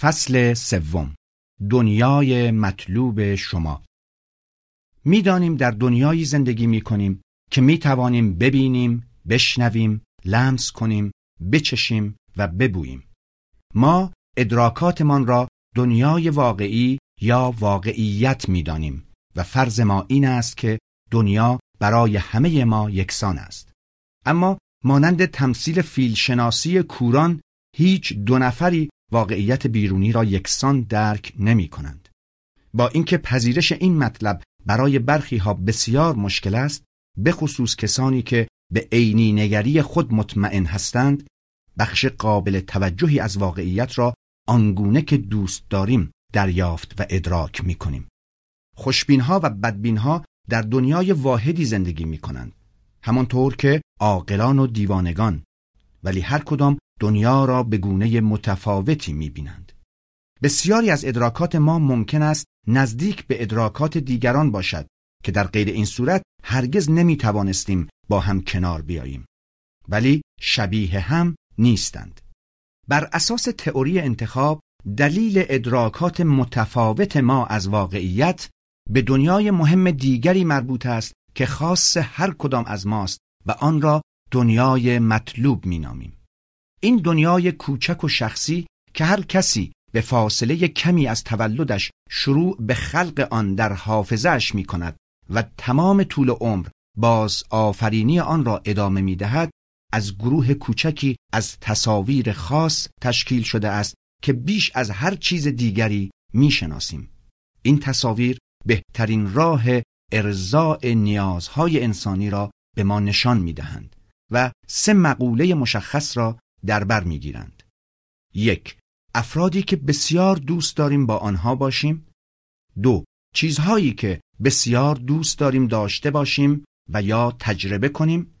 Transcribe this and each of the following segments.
فصل سوم دنیای مطلوب شما می‌دانیم در دنیایی زندگی می کنیم که می توانیم ببینیم، بشنویم، لمس کنیم، بچشیم و ببوییم. ما ادراکاتمان را دنیای واقعی یا واقعیت می دانیم و فرض ما این است که دنیا برای همه ما یکسان است. اما مانند تمثیل فیلشناسی کوران هیچ دو نفری واقعیت بیرونی را یکسان درک نمی کنند. با اینکه پذیرش این مطلب برای برخی ها بسیار مشکل است به خصوص کسانی که به عینی نگری خود مطمئن هستند بخش قابل توجهی از واقعیت را آنگونه که دوست داریم دریافت و ادراک می کنیم. خوشبین ها و بدبین ها در دنیای واحدی زندگی می کنند. همانطور که عاقلان و دیوانگان ولی هر کدام دنیا را به گونه متفاوتی می بینند. بسیاری از ادراکات ما ممکن است نزدیک به ادراکات دیگران باشد که در غیر این صورت هرگز نمی توانستیم با هم کنار بیاییم. ولی شبیه هم نیستند. بر اساس تئوری انتخاب دلیل ادراکات متفاوت ما از واقعیت به دنیای مهم دیگری مربوط است که خاص هر کدام از ماست و آن را دنیای مطلوب می نامیم. این دنیای کوچک و شخصی که هر کسی به فاصله کمی از تولدش شروع به خلق آن در حافظش می کند و تمام طول عمر باز آفرینی آن را ادامه می دهد از گروه کوچکی از تصاویر خاص تشکیل شده است که بیش از هر چیز دیگری می شناسیم. این تصاویر بهترین راه ارزاع نیازهای انسانی را به ما نشان می دهند و سه مقوله مشخص را در بر می گیرند. یک افرادی که بسیار دوست داریم با آنها باشیم. دو چیزهایی که بسیار دوست داریم داشته باشیم و یا تجربه کنیم.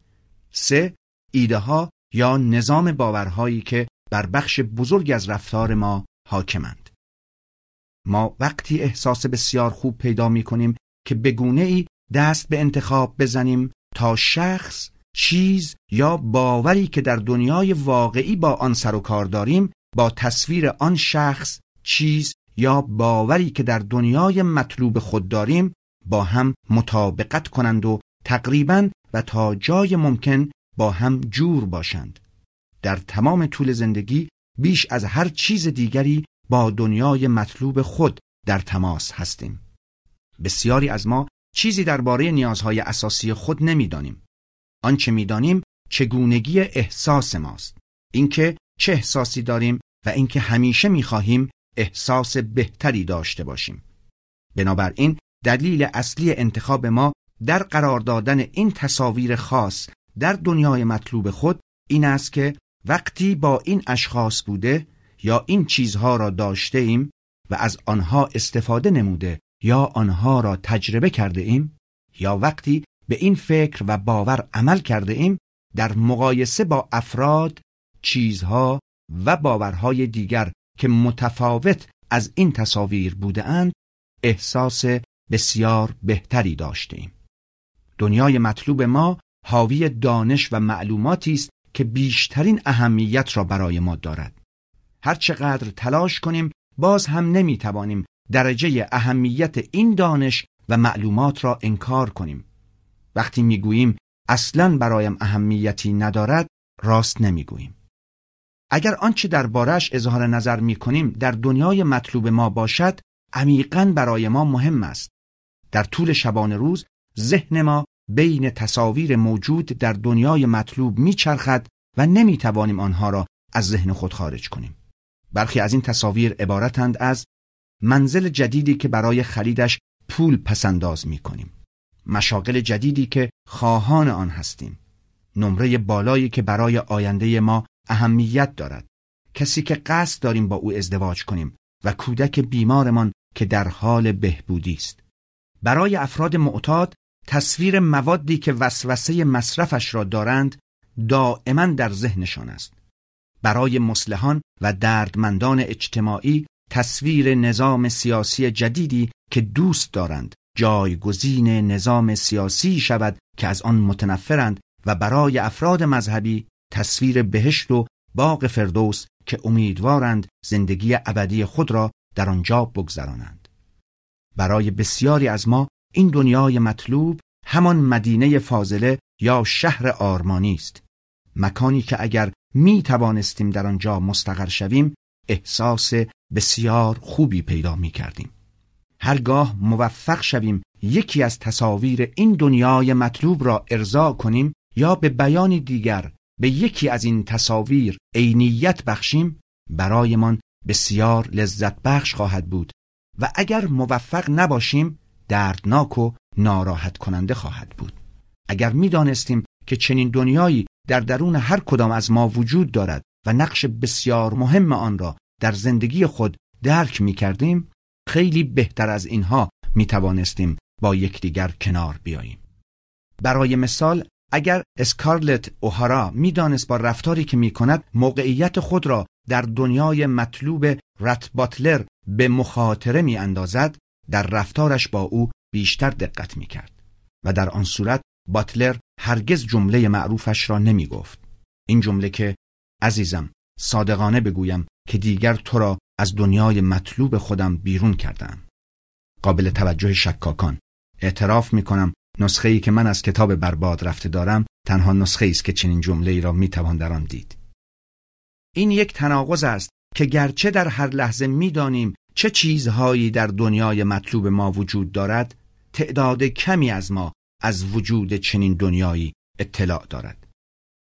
سه ایده ها یا نظام باورهایی که بر بخش بزرگ از رفتار ما حاکمند. ما وقتی احساس بسیار خوب پیدا می کنیم که بگونه ای دست به انتخاب بزنیم تا شخص چیز یا باوری که در دنیای واقعی با آن سر و کار داریم با تصویر آن شخص چیز یا باوری که در دنیای مطلوب خود داریم با هم مطابقت کنند و تقریبا و تا جای ممکن با هم جور باشند. در تمام طول زندگی بیش از هر چیز دیگری با دنیای مطلوب خود در تماس هستیم. بسیاری از ما چیزی درباره نیازهای اساسی خود نمی‌دانیم. آنچه می‌دانیم چگونگی احساس ماست. اینکه چه احساسی داریم و اینکه همیشه می‌خواهیم احساس بهتری داشته باشیم. بنابراین دلیل اصلی انتخاب ما در قرار دادن این تصاویر خاص در دنیای مطلوب خود این است که وقتی با این اشخاص بوده یا این چیزها را داشته ایم و از آنها استفاده نموده یا آنها را تجربه کرده ایم یا وقتی به این فکر و باور عمل کرده ایم در مقایسه با افراد، چیزها و باورهای دیگر که متفاوت از این تصاویر بوده اند احساس بسیار بهتری داشته ایم. دنیای مطلوب ما حاوی دانش و معلوماتی است که بیشترین اهمیت را برای ما دارد. هر چقدر تلاش کنیم باز هم نمی توانیم درجه اهمیت این دانش و معلومات را انکار کنیم. وقتی می‌گوییم اصلا برایم اهمیتی ندارد راست نمی‌گوییم. اگر آنچه دربارش اظهار نظر می کنیم در دنیای مطلوب ما باشد عمیقا برای ما مهم است. در طول شبانه روز ذهن ما بین تصاویر موجود در دنیای مطلوب میچرخد و نمی‌توانیم آنها را از ذهن خود خارج کنیم. برخی از این تصاویر عبارتند از منزل جدیدی که برای خریدش پول پسنداز می کنیم. مشاغل جدیدی که خواهان آن هستیم. نمره بالایی که برای آینده ما اهمیت دارد. کسی که قصد داریم با او ازدواج کنیم و کودک بیمارمان که در حال بهبودی است. برای افراد معتاد تصویر موادی که وسوسه مصرفش را دارند دائما در ذهنشان است. برای مسلحان و دردمندان اجتماعی تصویر نظام سیاسی جدیدی که دوست دارند جایگزین نظام سیاسی شود که از آن متنفرند و برای افراد مذهبی تصویر بهشت و باغ فردوس که امیدوارند زندگی ابدی خود را در آنجا بگذرانند. برای بسیاری از ما این دنیای مطلوب همان مدینه فاضله یا شهر آرمانی است مکانی که اگر می توانستیم در آنجا مستقر شویم احساس بسیار خوبی پیدا می کردیم. هرگاه موفق شویم یکی از تصاویر این دنیای مطلوب را ارضا کنیم یا به بیان دیگر به یکی از این تصاویر عینیت بخشیم برایمان بسیار لذت بخش خواهد بود و اگر موفق نباشیم دردناک و ناراحت کننده خواهد بود. اگر می‌دانستیم که چنین دنیایی در درون هر کدام از ما وجود دارد و نقش بسیار مهم آن را در زندگی خود درک می کردیم خیلی بهتر از اینها می توانستیم با یکدیگر کنار بیاییم. برای مثال اگر اسکارلت اوهارا می‌دانست با رفتاری که می کند موقعیت خود را در دنیای مطلوب رت باتلر به مخاطره می اندازد در رفتارش با او بیشتر دقت می کرد و در آن صورت باتلر هرگز جمله معروفش را نمی گفت این جمله که عزیزم صادقانه بگویم که دیگر تو را از دنیای مطلوب خودم بیرون کردم قابل توجه شکاکان. اعتراف می کنم نسخه ای که من از کتاب برباد رفته دارم تنها نسخه ای است که چنین جمله ای را می توان در آن دید. این یک تناقض است که گرچه در هر لحظه می‌دانیم چه چیزهایی در دنیای مطلوب ما وجود دارد تعداد کمی از ما از وجود چنین دنیایی اطلاع دارد.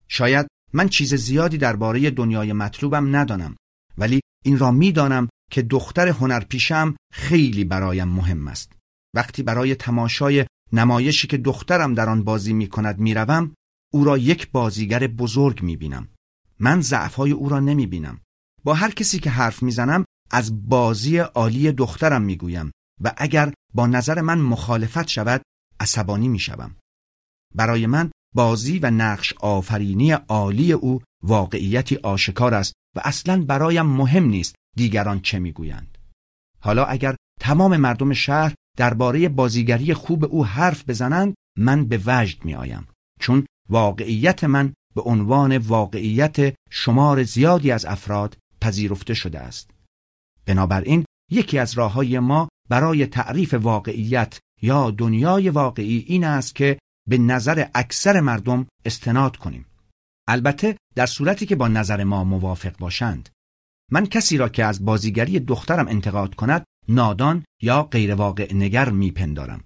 شاید من چیز زیادی درباره دنیای مطلوبم ندانم ولی این را می‌دانم که دختر هنرپیشم خیلی برایم مهم است وقتی برای تماشای نمایشی که دخترم در آن بازی می کند می او را یک بازیگر بزرگ می بینم. من ضعفهای او را نمی بینم. با هر کسی که حرف می‌زنم از بازی عالی دخترم می‌گویم و اگر با نظر من مخالفت شود عصبانی می‌شوم. برای من بازی و نقش آفرینی عالی او واقعیتی آشکار است و اصلا برایم مهم نیست دیگران چه می‌گویند. حالا اگر تمام مردم شهر درباره بازیگری خوب او حرف بزنند من به وجد می آیم چون واقعیت من به عنوان واقعیت شمار زیادی از افراد پذیرفته شده است. بنابراین یکی از راه های ما برای تعریف واقعیت یا دنیای واقعی این است که به نظر اکثر مردم استناد کنیم. البته در صورتی که با نظر ما موافق باشند. من کسی را که از بازیگری دخترم انتقاد کند نادان یا غیر واقع نگر میپندارم.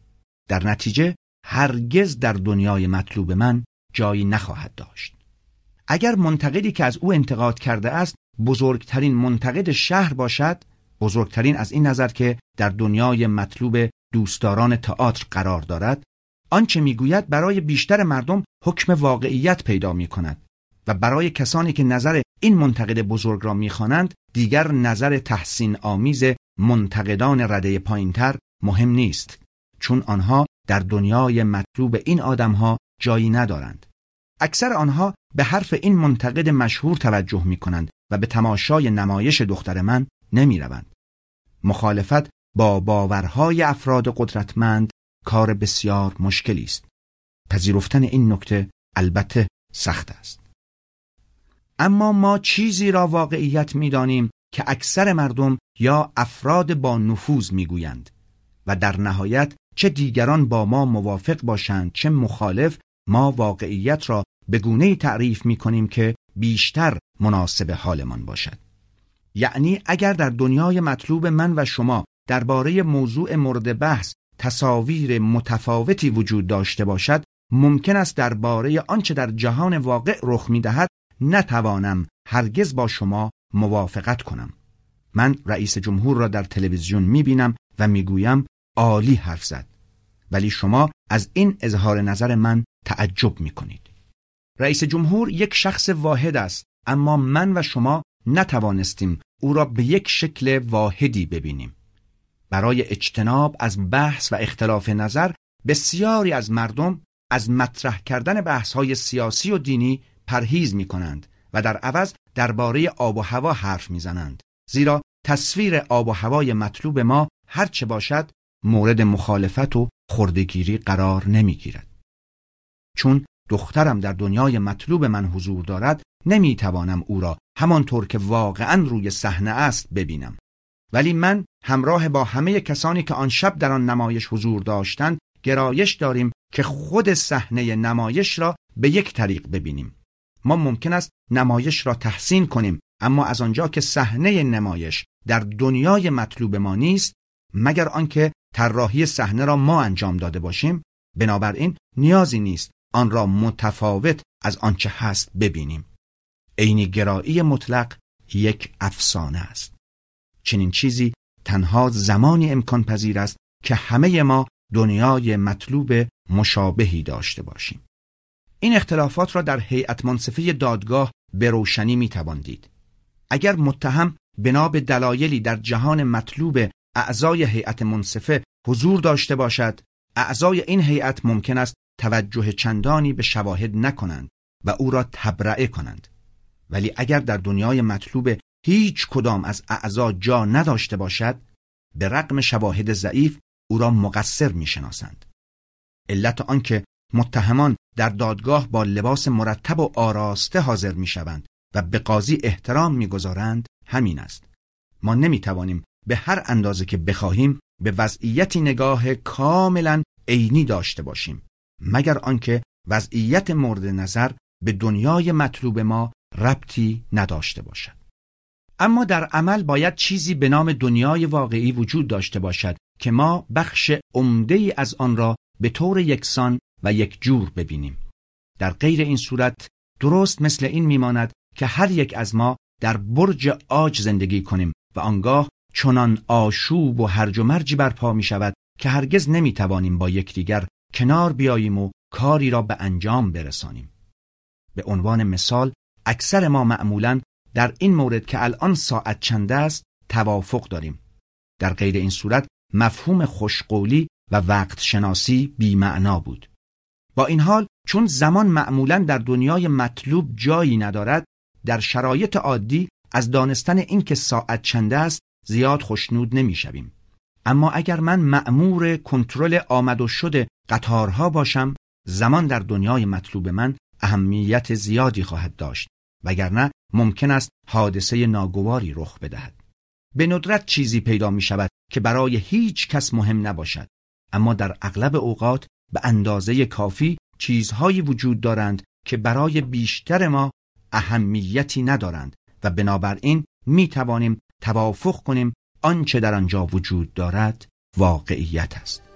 در نتیجه هرگز در دنیای مطلوب من جایی نخواهد داشت. اگر منتقدی که از او انتقاد کرده است بزرگترین منتقد شهر باشد بزرگترین از این نظر که در دنیای مطلوب دوستداران تئاتر قرار دارد آنچه می‌گوید برای بیشتر مردم حکم واقعیت پیدا می کند و برای کسانی که نظر این منتقد بزرگ را می‌خوانند دیگر نظر تحسین آمیز منتقدان رده پایینتر مهم نیست چون آنها در دنیای مطلوب این آدمها جایی ندارند اکثر آنها به حرف این منتقد مشهور توجه می کنند و به تماشای نمایش دختر من نمی روند. مخالفت با باورهای افراد قدرتمند کار بسیار مشکلی است. پذیرفتن این نکته البته سخت است. اما ما چیزی را واقعیت می‌دانیم که اکثر مردم یا افراد با نفوذ می‌گویند و در نهایت چه دیگران با ما موافق باشند چه مخالف ما واقعیت را به گونه تعریف می کنیم که بیشتر مناسب حالمان باشد. یعنی اگر در دنیای مطلوب من و شما درباره موضوع مورد بحث تصاویر متفاوتی وجود داشته باشد ممکن است درباره آنچه در جهان واقع رخ می دهد نتوانم هرگز با شما موافقت کنم. من رئیس جمهور را در تلویزیون می بینم و می گویم عالی حرف زد. ولی شما از این اظهار نظر من تعجب می کنید رئیس جمهور یک شخص واحد است اما من و شما نتوانستیم او را به یک شکل واحدی ببینیم. برای اجتناب از بحث و اختلاف نظر بسیاری از مردم از مطرح کردن بحث های سیاسی و دینی پرهیز می کنند و در عوض درباره آب و هوا حرف می‌زنند. زیرا تصویر آب و هوای مطلوب ما هرچه باشد مورد مخالفت و خردگیری قرار نمی‌گیرد. چون دخترم در دنیای مطلوب من حضور دارد نمی‌توانم او را همانطور که واقعا روی صحنه است ببینم. ولی من همراه با همه کسانی که آن شب در آن نمایش حضور داشتند گرایش داریم که خود صحنه نمایش را به یک طریق ببینیم. ما ممکن است نمایش را تحسین کنیم اما از آنجا که صحنه نمایش در دنیای مطلوب ما نیست مگر آنکه طراحی صحنه را ما انجام داده باشیم؟ بنابراین نیازی نیست آن را متفاوت از آنچه هست ببینیم. عینی گرایی مطلق یک افسانه است. چنین چیزی تنها زمانی امکان پذیر است که همه ما دنیای مطلوب مشابهی داشته باشیم. این اختلافات را در هیئت منصفه دادگاه به روشنی می دید اگر متهم بنا به دلایلی در جهان مطلوب اعضای هیئت منصفه حضور داشته باشد اعضای این هیئت ممکن است توجه چندانی به شواهد نکنند و او را تبرئه کنند. ولی اگر در دنیای مطلوب هیچ کدام از اعضا جا نداشته باشد به رغم شواهد ضعیف او را مقصر می‌شناسند علت آنکه متهمان در دادگاه با لباس مرتب و آراسته حاضر می‌شوند و به قاضی احترام می‌گذارند همین است. ما نمی‌توانیم به هر اندازه که بخواهیم به وضعیتی نگاه کاملا عینی داشته باشیم مگر آنکه وضعیت مورد نظر به دنیای مطلوب ما ربطی نداشته باشد. اما در عمل باید چیزی به نام دنیای واقعی وجود داشته باشد که ما بخش عمده از آن را به طور یکسان و یک جور ببینیم. در غیر این صورت درست مثل این میماند که هر یک از ما در برج آج زندگی کنیم و آنگاه چنان آشوب و هرج و مرجی برپا می شود که هرگز نمی توانیم با یکدیگر کنار بیاییم و کاری را به انجام برسانیم. به عنوان مثال اکثر ما معمولا در این مورد که الان ساعت چند است توافق داریم. در غیر این صورت مفهوم خوشقولی و وقت شناسی بیمعنا بود. با این حال چون زمان معمولا در دنیای مطلوب جایی ندارد در شرایط عادی از دانستن اینکه ساعت چند است زیاد خوشنود نمی‌شویم. اما اگر من مأمور کنترل آمد و شد قطارها باشم زمان در دنیای مطلوب من اهمیت زیادی خواهد داشت وگرنه ممکن است حادثه ناگواری رخ بدهد. به ندرت چیزی پیدا می شود که برای هیچ کس مهم نباشد. اما در اغلب اوقات به اندازه کافی چیزهایی وجود دارند که برای بیشتر ما اهمیتی ندارند و بنابراین می توانیم توافق کنیم آنچه در آنجا وجود دارد واقعیت است.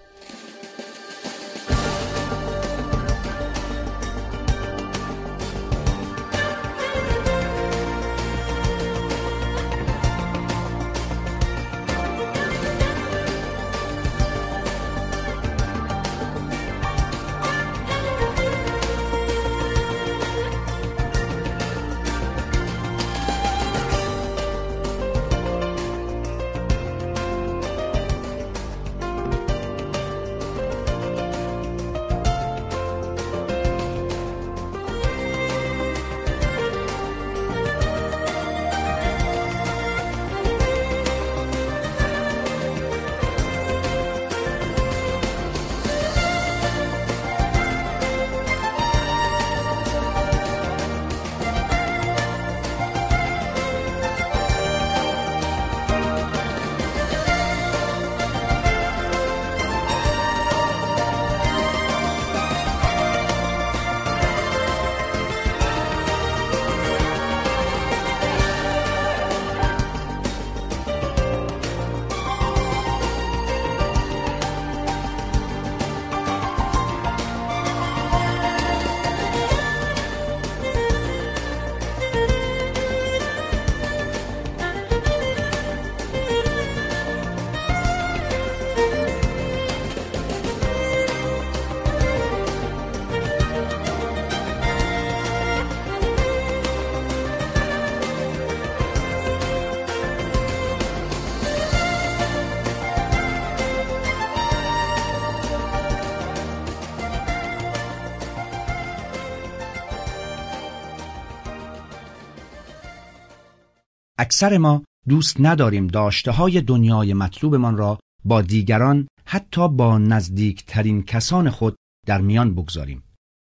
اکثر ما دوست نداریم داشته های دنیای مطلوبمان را با دیگران حتی با نزدیکترین کسان خود در میان بگذاریم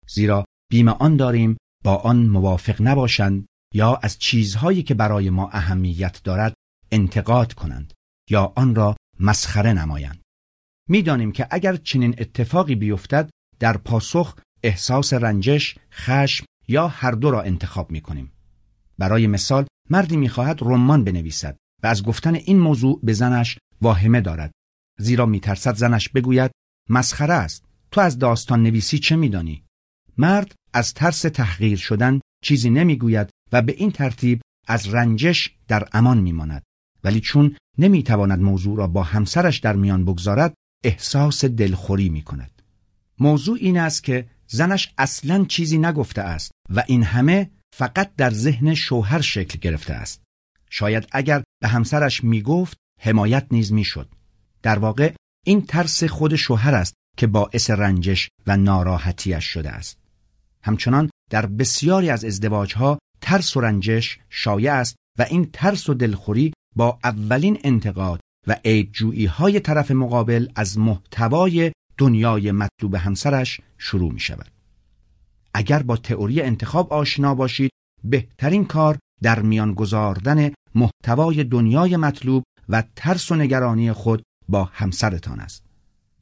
زیرا بیم آن داریم با آن موافق نباشند یا از چیزهایی که برای ما اهمیت دارد انتقاد کنند یا آن را مسخره نمایند می‌دانیم که اگر چنین اتفاقی بیفتد در پاسخ احساس رنجش، خشم یا هر دو را انتخاب می کنیم. برای مثال مردی می‌خواهد رمان بنویسد و از گفتن این موضوع به زنش واهمه دارد. زیرا میترسد زنش بگوید مسخره است تو از داستان نویسی چه میدانی؟ مرد از ترس تحقیر شدن چیزی نمی‌گوید و به این ترتیب از رنجش در امان میماند. ولی چون نمی‌تواند موضوع را با همسرش در میان بگذارد احساس دلخوری می کند. موضوع این است که زنش اصلا چیزی نگفته است و این همه فقط در ذهن شوهر شکل گرفته است. شاید اگر به همسرش می گفت حمایت نیز می شد. در واقع این ترس خود شوهر است که باعث رنجش و ناراحتیش شده است. همچنان در بسیاری از ازدواجها ترس و رنجش شایع است و این ترس و دلخوری با اولین انتقاد و عیبجویی های طرف مقابل از محتوای دنیای مطلوب همسرش شروع می شود. اگر با تئوری انتخاب آشنا باشید بهترین کار در میان گذاردن محتوای دنیای مطلوب و ترس و نگرانی خود با همسرتان است.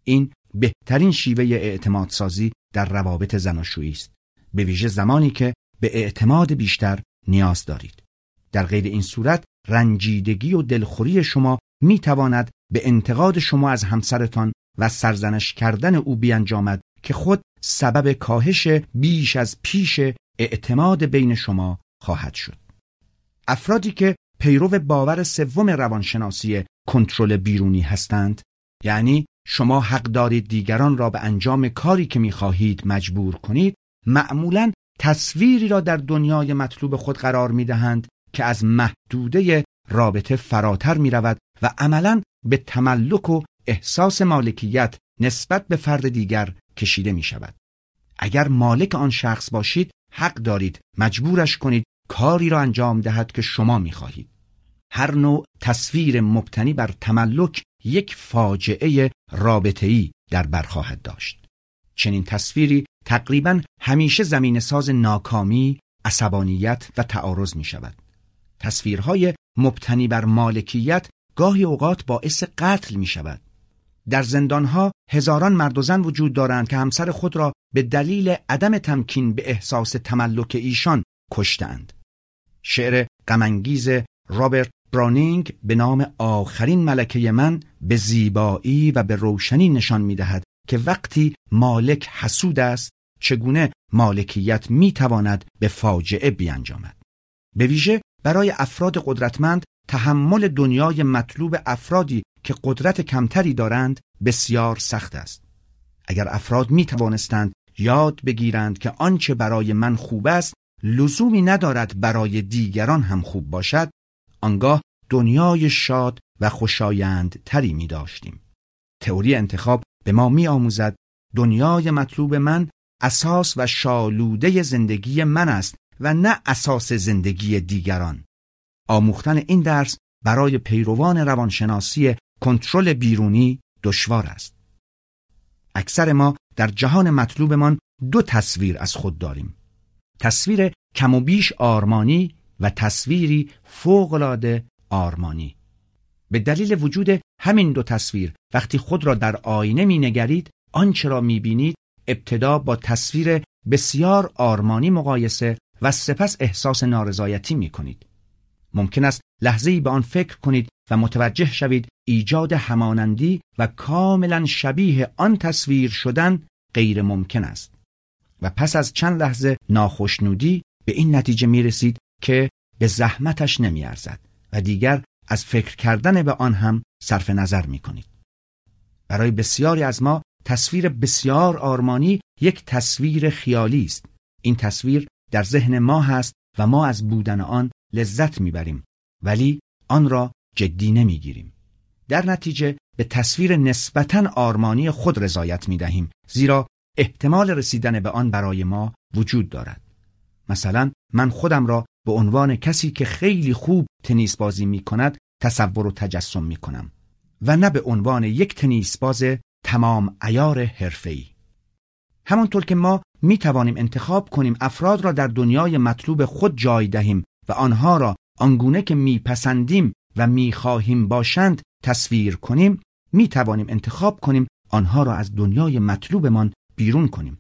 این بهترین شیوه اعتماد سازی در روابط زناشویی است. به ویژه زمانی که به اعتماد بیشتر نیاز دارید. در غیر این صورت رنجیدگی و دلخوری شما می تواند به انتقاد شما از همسرتان و سرزنش کردن او بیانجامد که خود سبب کاهش بیش از پیش اعتماد بین شما خواهد شد. افرادی که پیرو باور سوم روانشناسی کنترل بیرونی هستند یعنی شما حق دارید دیگران را به انجام کاری که می‌خواهید مجبور کنید معمولا تصویری را در دنیای مطلوب خود قرار می‌دهند که از محدوده رابطه فراتر می رود و عملا به تملک و احساس مالکیت نسبت به فرد دیگر کشیده می شود. اگر مالک آن شخص باشید حق دارید مجبورش کنید کاری را انجام دهد که شما می خواهید. هر نوع تصویر مبتنی بر تملک یک فاجعه رابطه‌ای در بر خواهد داشت. چنین تصویری تقریبا همیشه زمین ساز ناکامی، عصبانیت و تعارض می شود. تصویرهای مبتنی بر مالکیت گاهی اوقات باعث قتل می شود. در زندانها هزاران مرد و زن وجود دارند که همسر خود را به دلیل عدم تمکین به احساس تملک ایشان کشتند. شعر غمانگیز رابرت برانینگ به نام آخرین ملکه من به زیبایی و به روشنی نشان می دهد که وقتی مالک حسود است چگونه مالکیت می تواند به فاجعه بیانجامد. به ویژه برای افراد قدرتمند تحمل دنیای مطلوب افرادی که قدرت کمتری دارند بسیار سخت است. اگر افراد می توانستند یاد بگیرند که آنچه برای من خوب است لزومی ندارد برای دیگران هم خوب باشد آنگاه دنیای شاد و خوشایند تری می داشتیم. تئوری انتخاب به ما می آموزد دنیای مطلوب من اساس و شالوده زندگی من است و نه اساس زندگی دیگران. آموختن این درس برای پیروان روانشناسی کنترل بیرونی دشوار است. اکثر ما در جهان مطلوبمان دو تصویر از خود داریم. تصویر کم و بیش آرمانی و تصویری فوقالعاده آرمانی. به دلیل وجود همین دو تصویر وقتی خود را در آینه می نگرید آنچه را می بینید ابتدا با تصویر بسیار آرمانی مقایسه و سپس احساس نارضایتی می کنید. ممکن است لحظه ای به آن فکر کنید و متوجه شوید ایجاد همانندی و کاملا شبیه آن تصویر شدن غیر ممکن است. و پس از چند لحظه ناخشنودی به این نتیجه می رسید که به زحمتش نمی ارزد و دیگر از فکر کردن به آن هم صرف نظر می کنید. برای بسیاری از ما تصویر بسیار آرمانی یک تصویر خیالی است. این تصویر در ذهن ما هست و ما از بودن آن لذت می‌بریم ولی آن را جدی نمی‌گیریم. در نتیجه به تصویر نسبتا آرمانی خود رضایت می دهیم زیرا احتمال رسیدن به آن برای ما وجود دارد. مثلا من خودم را به عنوان کسی که خیلی خوب تنیس بازی می کند تصور و تجسم می کنم و نه به عنوان یک تنیس باز تمام ایار حرفه‌ای. همانطور که ما می توانیم انتخاب کنیم افراد را در دنیای مطلوب خود جای دهیم و آنها را آنگونه که میپسندیم و می‌خواهیم باشند تصویر کنیم می توانیم انتخاب کنیم آنها را از دنیای مطلوبمان بیرون کنیم.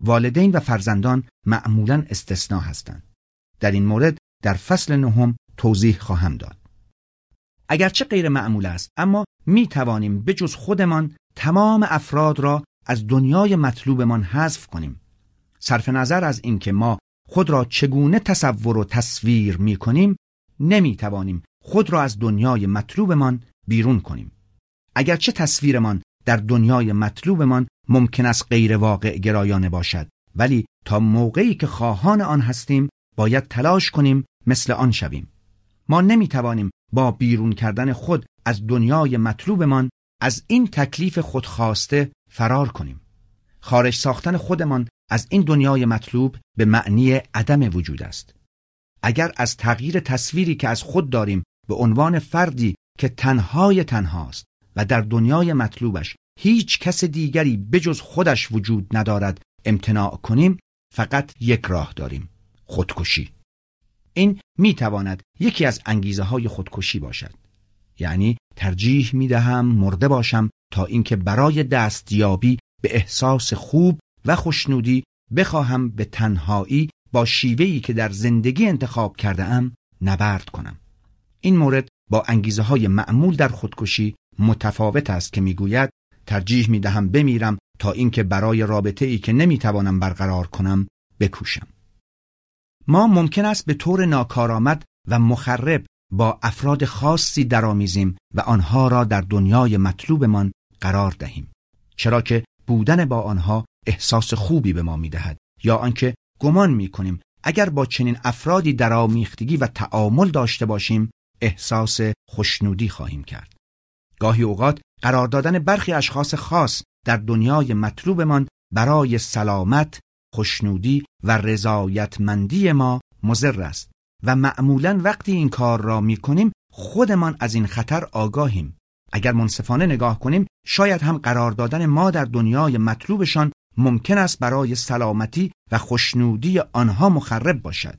والدین و فرزندان معمولا استثنا هستند. در این مورد در فصل نهم توضیح خواهم داد. اگرچه غیر معمول است اما می توانیم به خودمان تمام افراد را از دنیای مطلوبمان حذف کنیم. صرف نظر از اینکه ما خود را چگونه تصور و تصویر می کنیم نمی توانیم خود را از دنیای مطلوبمان بیرون کنیم. اگرچه تصویرمان در دنیای مطلوبمان ممکن است غیر واقع گرایانه باشد ولی تا موقعی که خواهان آن هستیم باید تلاش کنیم مثل آن شویم. ما نمی توانیم با بیرون کردن خود از دنیای مطلوبمان از این تکلیف خودخواسته فرار کنیم. خارج ساختن خودمان از این دنیای مطلوب به معنی عدم وجود است. اگر از تغییر تصویری که از خود داریم به عنوان فردی که تنهای تنهاست و در دنیای مطلوبش هیچ کس دیگری بجز خودش وجود ندارد امتناع کنیم فقط یک راه داریم خودکشی. این می تواند یکی از انگیزه های خودکشی باشد. یعنی ترجیح می دهم مرده باشم تا اینکه برای دستیابی به احساس خوب و خوشنودی بخواهم به تنهایی با شیوهی که در زندگی انتخاب کرده ام نبرد کنم. این مورد با انگیزه های معمول در خودکشی متفاوت است که می‌گوید ترجیح می دهم بمیرم تا اینکه برای رابطه ای که نمی‌توانم برقرار کنم بکوشم. ما ممکن است به طور ناکارآمد و مخرب با افراد خاصی درآمیزیم و آنها را در دنیای مطلوبمان قرار دهیم. چرا که بودن با آنها احساس خوبی به ما می‌دهد. یا آنکه گمان می‌کنیم اگر با چنین افرادی درآمیختگی و تعامل داشته باشیم احساس خوشنودی خواهیم کرد. گاهی اوقات قرار دادن برخی اشخاص خاص در دنیای مطلوبمان برای سلامت، خوشنودی و رضایتمندی ما مضر است و معمولا وقتی این کار را می کنیم خودمان از این خطر آگاهیم. اگر منصفانه نگاه کنیم شاید هم قرار دادن ما در دنیای مطلوبشان ممکن است برای سلامتی و خوشنودی آنها مخرب باشد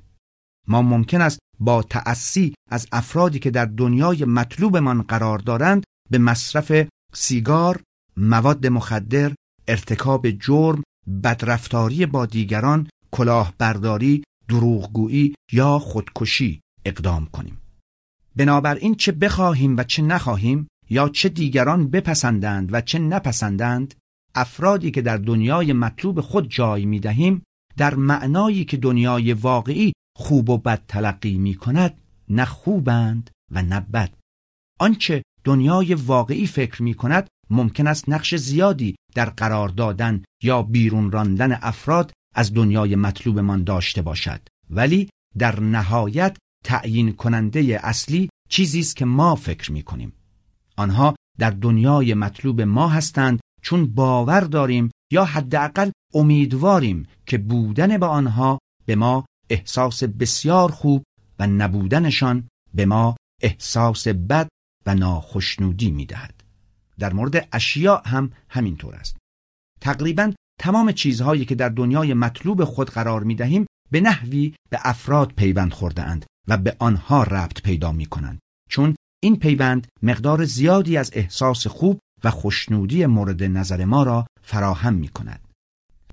ما ممکن است با تأسی از افرادی که در دنیای مطلوبمان قرار دارند به مصرف سیگار، مواد مخدر، ارتکاب جرم، بدرفتاری با دیگران، کلاهبرداری، دروغگویی یا خودکشی اقدام کنیم. بنابراین چه بخواهیم و چه نخواهیم یا چه دیگران بپسندند و چه نپسندند افرادی که در دنیای مطلوب خود جای می دهیم در معنایی که دنیای واقعی خوب و بد تلقی می کند نه خوبند و نه بد. آنچه دنیای واقعی فکر می کند ممکن است نقش زیادی در قرار دادن یا بیرون راندن افراد از دنیای مطلوبمان داشته باشد. ولی در نهایت تعیین کننده اصلی چیزی است که ما فکر می کنیم آنها در دنیای مطلوب ما هستند چون باور داریم یا حداقل امیدواریم که بودن به آنها به ما احساس بسیار خوب و نبودنشان به ما احساس بد و ناخشنودی می‌دهد. در مورد اشیاء هم همینطور است. تقریبا تمام چیزهایی که در دنیای مطلوب خود قرار می دهیم به نحوی به افراد پیوند خورده اند و به آنها ربط پیدا می کنند. چون این پیوند مقدار زیادی از احساس خوب و خوشنودی مورد نظر ما را فراهم می کند.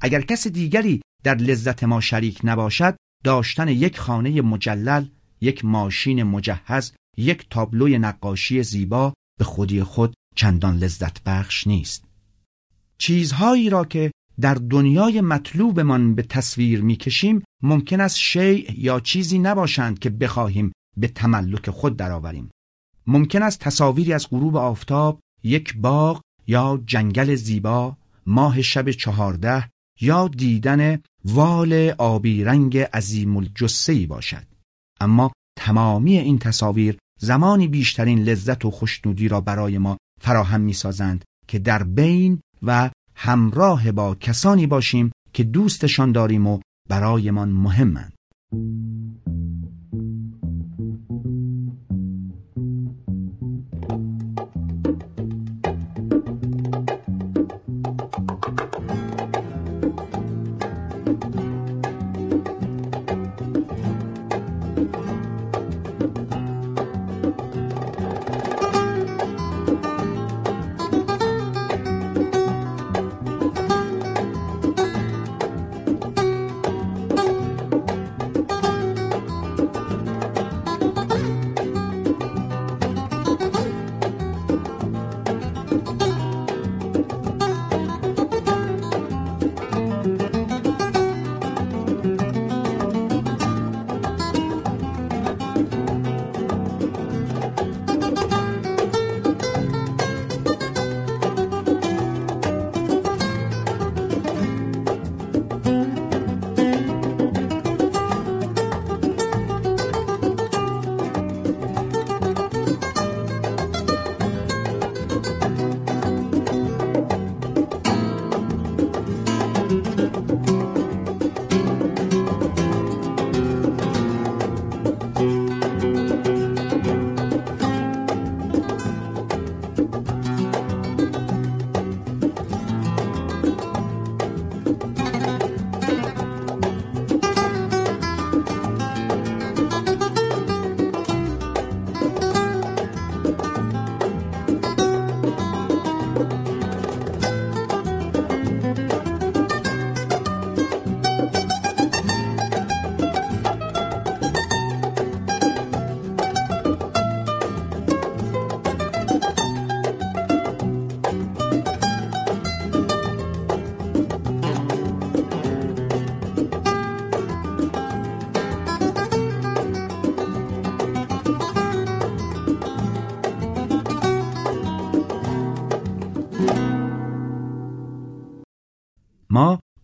اگر کس دیگری در لذت ما شریک نباشد داشتن یک خانه مجلل، یک ماشین مجهز، یک تابلوی نقاشی زیبا به خودی خود چندان لذت بخش نیست. چیزهایی را که در دنیای مطلوبمان به تصویر می‌کشیم ممکن است شیء یا چیزی نباشند که بخواهیم به تملک خود درآوریم. ممکن است تصاویری از غروب آفتاب، یک باغ یا جنگل زیبا، ماه شب چهارده یا دیدن وال آبی رنگ عظیم الجسهی باشد. اما تمامی این تصاویر زمانی بیشترین لذت و خوشنودی را برای ما فراهم می سازند که در بین و همراه با کسانی باشیم که دوستشان داریم و برایمان مهمند.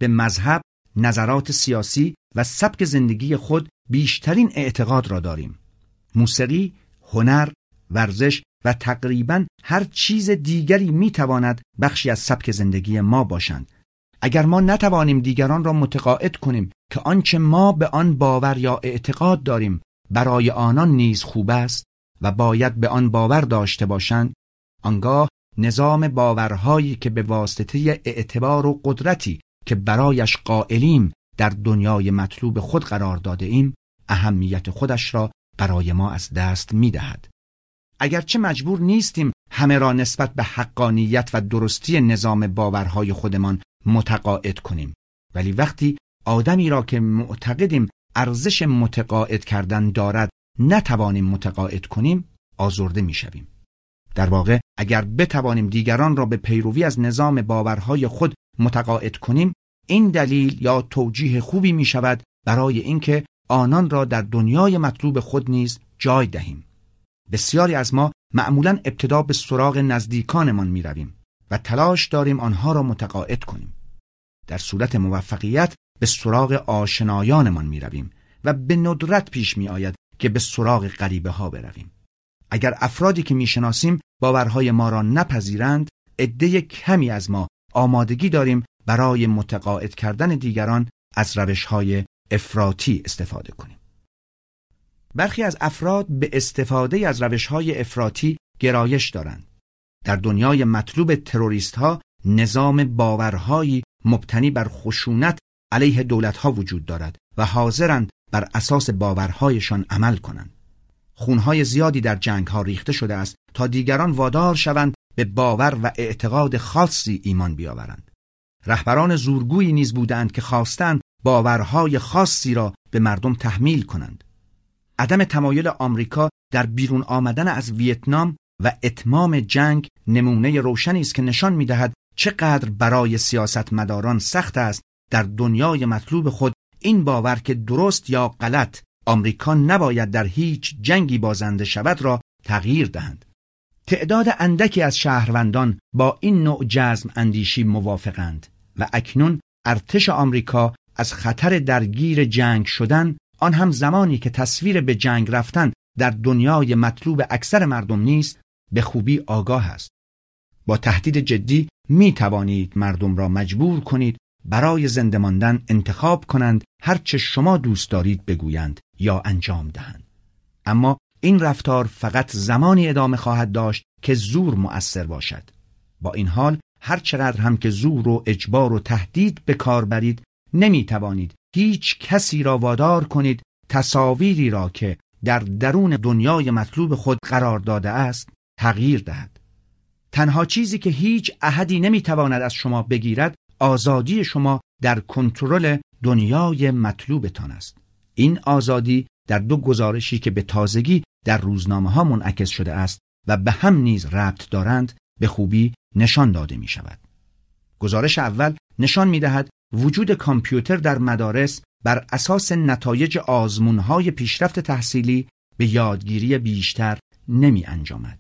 به مذهب، نظرات سیاسی و سبک زندگی خود بیشترین اعتقاد را داریم. موسیقی، هنر، ورزش و تقریبا هر چیز دیگری می تواند بخشی از سبک زندگی ما باشند. اگر ما نتوانیم دیگران را متقاعد کنیم که آنچه ما به آن باور یا اعتقاد داریم برای آنان نیز خوب است و باید به آن باور داشته باشند آنگاه نظام باورهایی که به واسطه اعتبار و قدرتی که برایش قائلیم در دنیای مطلوب خود قرار داده ایم اهمیت خودش را برای ما از دست می دهد. اگرچه مجبور نیستیم همه را نسبت به حقانیت و درستی نظام باورهای خودمان متقاعد کنیم ولی وقتی آدمی را که معتقدیم ارزش متقاعد کردن دارد نتوانیم متقاعد کنیم آزرده می‌شویم در واقع اگر بتوانیم دیگران را به پیروی از نظام باورهای خود متقاعد کنیم این دلیل یا توجیه خوبی می شود برای اینکه آنان را در دنیای مطلوب خود نیز جای دهیم. بسیاری از ما معمولا ابتدا به سراغ نزدیکانمان می رویم و تلاش داریم آنها را متقاعد کنیم. در صورت موفقیت به سراغ آشنایانمان می رویم و به ندرت پیش می آید که به سراغ غریبه ها برویم. اگر افرادی که می‌شناسیم باورهای ما را نپذیرند عده کمی از ما آمادگی داریم برای متقاعد کردن دیگران از روشهای افراطی استفاده کنیم. برخی از افراد به استفاده از روشهای افراطی گرایش دارند. در دنیای مطلوب تروریست ها نظام باورهایی مبتنی بر خشونت علیه دولت ها وجود دارد و حاضرند بر اساس باورهایشان عمل کنند. خونهای زیادی در جنگ ها ریخته شده است تا دیگران وادار شوند به باور و اعتقاد خاصی ایمان بیاورند. رهبران زورگویی نیز بودند که خواستند باورهای خاصی را به مردم تحمیل کنند. عدم تمایل آمریکا در بیرون آمدن از ویتنام و اتمام جنگ نمونه روشنی است که نشان می‌دهد چقدر برای سیاستمداران سخت است در دنیای مطلوب خود این باور که درست یا غلط آمریکا نباید در هیچ جنگی بازنده شود را تغییر دهند. تعداد اندکی از شهروندان با این نوع جزم اندیشی موافقند و اکنون ارتش آمریکا از خطر درگیر جنگ شدن آن هم زمانی که تصویر به جنگ رفتن در دنیای مطلوب اکثر مردم نیست به خوبی آگاه است. با تهدید جدی می توانید مردم را مجبور کنید برای زنده ماندن انتخاب کنند هر چه شما دوست دارید بگویند یا انجام دهند. اما این رفتار فقط زمانی ادامه خواهد داشت که زور مؤثر باشد. با این حال هر چقدر هم که زور و اجبار و تهدید به کار برید نمی توانید هیچ کسی را وادار کنید تصاویری را که در درون دنیای مطلوب خود قرار داده است تغییر دهد. تنها چیزی که هیچ احدی نمی‌تواند از شما بگیرد آزادی شما در کنترل دنیای مطلوبتان است. این آزادی در دو گزارشی که به تازگی در روزنامه ها منعکس شده است و به هم نیز ربط دارند به خوبی نشان داده می شود. گزارش اول نشان می دهد وجود کامپیوتر در مدارس بر اساس نتایج آزمون های پیشرفت تحصیلی به یادگیری بیشتر نمی انجامد.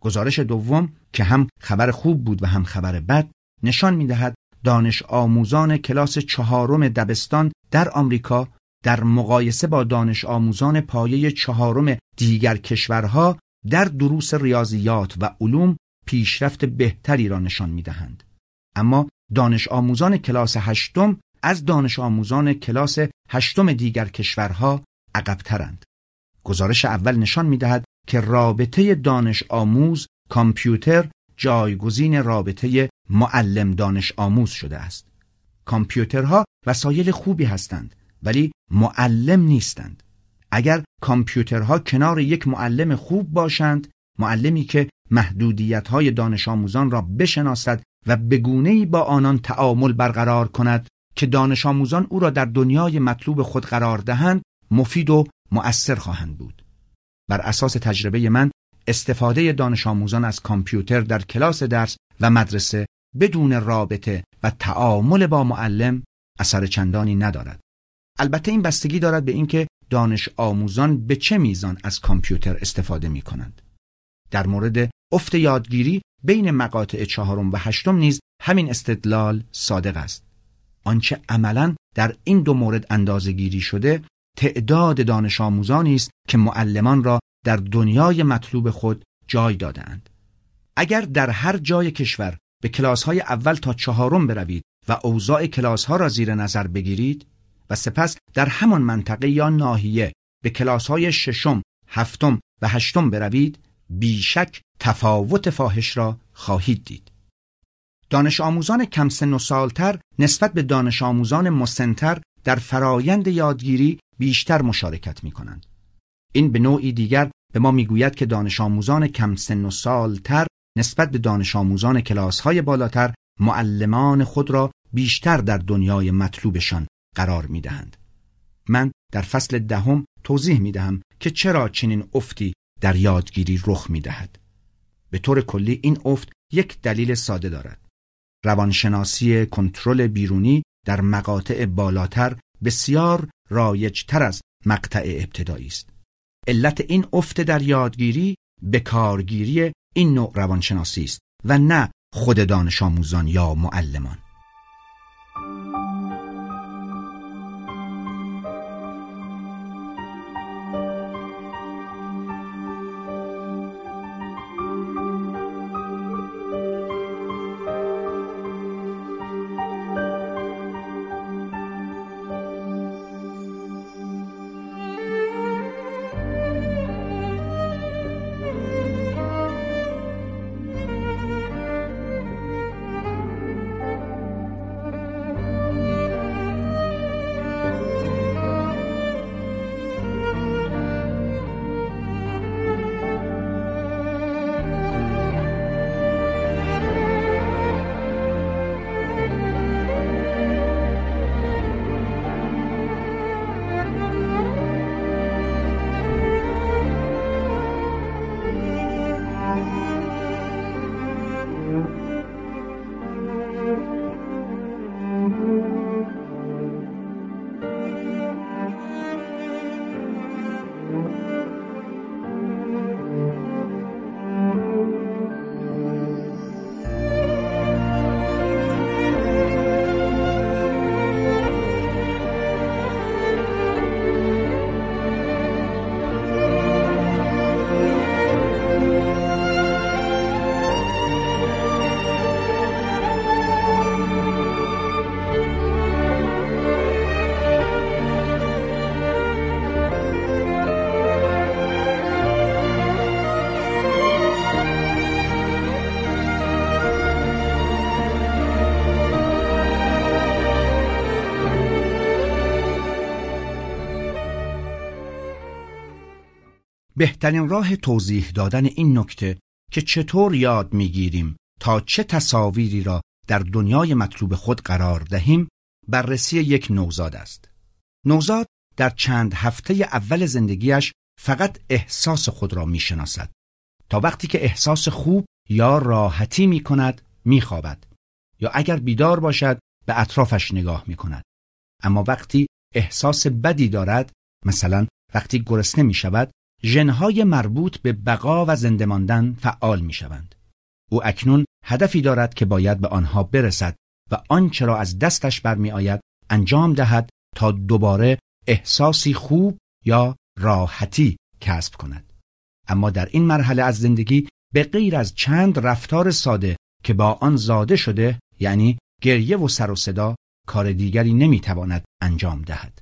گزارش دوم که هم خبر خوب بود و هم خبر بد نشان می دهد دانش آموزان کلاس چهارم دبستان در آمریکا در مقایسه با دانش آموزان پایه چهارم دیگر کشورها در دروس ریاضیات و علوم پیشرفت بهتری را نشان می دهند. اما دانش آموزان کلاس هشتم از دانش آموزان کلاس هشتم دیگر کشورها عقبترند. گزارش اول نشان می دهد که رابطه دانش آموز کامپیوتر جایگزین رابطه معلم دانش آموز شده است. کامپیوترها وسایل خوبی هستند ولی معلم نیستند. اگر کامپیوترها کنار یک معلم خوب باشند، معلمی که محدودیت های دانش آموزان را بشناسد و بگونه با آنان تعامل برقرار کند که دانش آموزان او را در دنیای مطلوب خود قرار دهند مفید و مؤثر خواهند بود. بر اساس تجربه من استفاده دانش آموزان از کامپیوتر در کلاس درس و مدرسه بدون رابطه و تعامل با معلم اثر چندانی ندارد. البته این بستگی دارد به اینکه دانش آموزان به چه میزان از کامپیوتر استفاده می کنند. در مورد افت یادگیری بین مقاطع چهارم و هشتم نیز همین استدلال صادق است. آنچه عملا در این دو مورد اندازه گیری شده تعداد دانش آموزانی است که معلمان را در دنیای مطلوب خود جای دادهاند. اگر در هر جای کشور به کلاس های اول تا چهارم بروید و اوضاع کلاس ها را زیر نظر بگیرید و سپس در همان منطقه یا ناحیه به کلاس های ششم، هفتم و هشتم بروید بیشک تفاوت فاحش را خواهید دید. دانش آموزان کم سن و سالتر نسبت به دانش آموزان مسنتر در فرایند یادگیری بیشتر مشارکت می کنند. این به نوعی دیگر به ما می‌گوید که دانش آموزان کم سن و سالتر نسبت به دانش آموزان کلاس های بالاتر معلمان خود را بیشتر در دنیای مطلوبشان قرار می دهند. من در فصل دهم توضیح می دهم که چرا چنین افتی در یادگیری رخ می دهد. به طور کلی این افت یک دلیل ساده دارد. روانشناسی کنترل بیرونی در مقاطع بالاتر بسیار رایجتر از مقطع ابتدایی است. علت این افت در یادگیری به کارگیری این نوع روانشناسی است و نه خود دانش آموزان یا معلمان. بهترین راه توضیح دادن این نکته که چطور یاد می‌گیریم تا چه تصاویری را در دنیای مطلوب خود قرار دهیم بررسی یک نوزاد است. نوزاد در چند هفته اول زندگیش فقط احساس خود را می‌شناسد تا وقتی که احساس خوب یا راحتی می کند می خوابد. یا اگر بیدار باشد به اطرافش نگاه می کند. اما وقتی احساس بدی دارد مثلا وقتی گرسنه می شود ژنهای مربوط به بقا و زنده ماندن فعال می شوند. او اکنون هدفی دارد که باید به آنها برسد و آنچه را از دستش برمی آید انجام دهد تا دوباره احساسی خوب یا راحتی کسب کند. اما در این مرحله از زندگی به غیر از چند رفتار ساده که با آن زاده شده یعنی گریه و سر و صدا کار دیگری نمی‌تواند انجام دهد.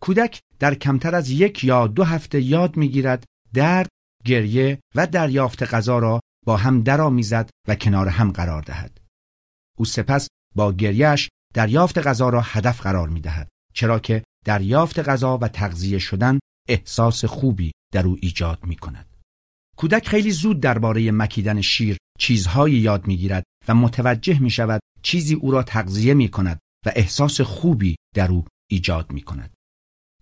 کودک در کمتر از یک یا دو هفته یاد می‌گیرد درد، گریه و دریافت غذا را با هم درآمیزد و کنار هم قرار دهد. او سپس با گریهش دریافت غذا را هدف قرار می دهد چرا که دریافت غذا و تغذیه شدن احساس خوبی در او ایجاد می کند. کودک خیلی زود درباره مکیدن شیر چیزهایی یاد می گیرد و متوجه می شود چیزی او را تغذیه می کند و احساس خوبی در او ایجاد می کند.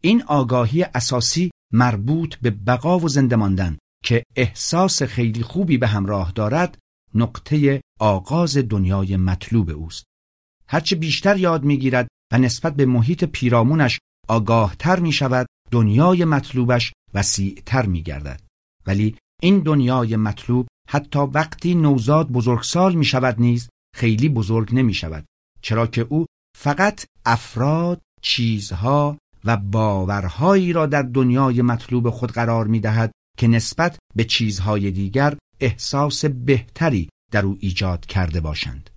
این آگاهی اساسی مربوط به بقا و زنده ماندن که احساس خیلی خوبی به همراه دارد نقطه آغاز دنیای مطلوب اوست. هرچه بیشتر یاد می‌گیرد و نسبت به محیط پیرامونش آگاهتر می شود دنیای مطلوبش وسیعتر می گردد ولی این دنیای مطلوب حتی وقتی نوزاد بزرگسال می شود نیز خیلی بزرگ نمی شود چرا که او فقط افراد چیزها و باورهایی را در دنیای مطلوب خود قرار می دهد که نسبت به چیزهای دیگر احساس بهتری در او ایجاد کرده باشند.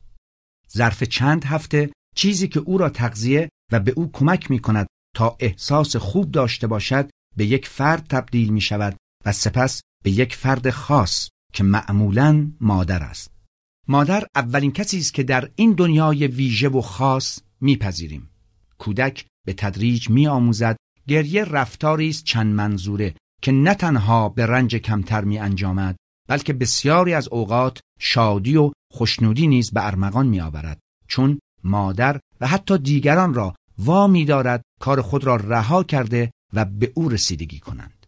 ظرف چند هفته چیزی که او را تغذیه و به او کمک می کند تا احساس خوب داشته باشد به یک فرد تبدیل می شود و سپس به یک فرد خاص که معمولا مادر است. مادر اولین کسی است که در این دنیای ویژه و خاص میپذیریم. کودک به تدریج میآموزد گریه رفتاری است چند منظوره که نه تنها به رنج کمتر می انجامد بلکه بسیاری از اوقات شادی و خوشنودی نیز به ارمغان می آورد چون مادر و حتی دیگران را وا دارد کار خود را رها کرده و به او رسیدگی کنند.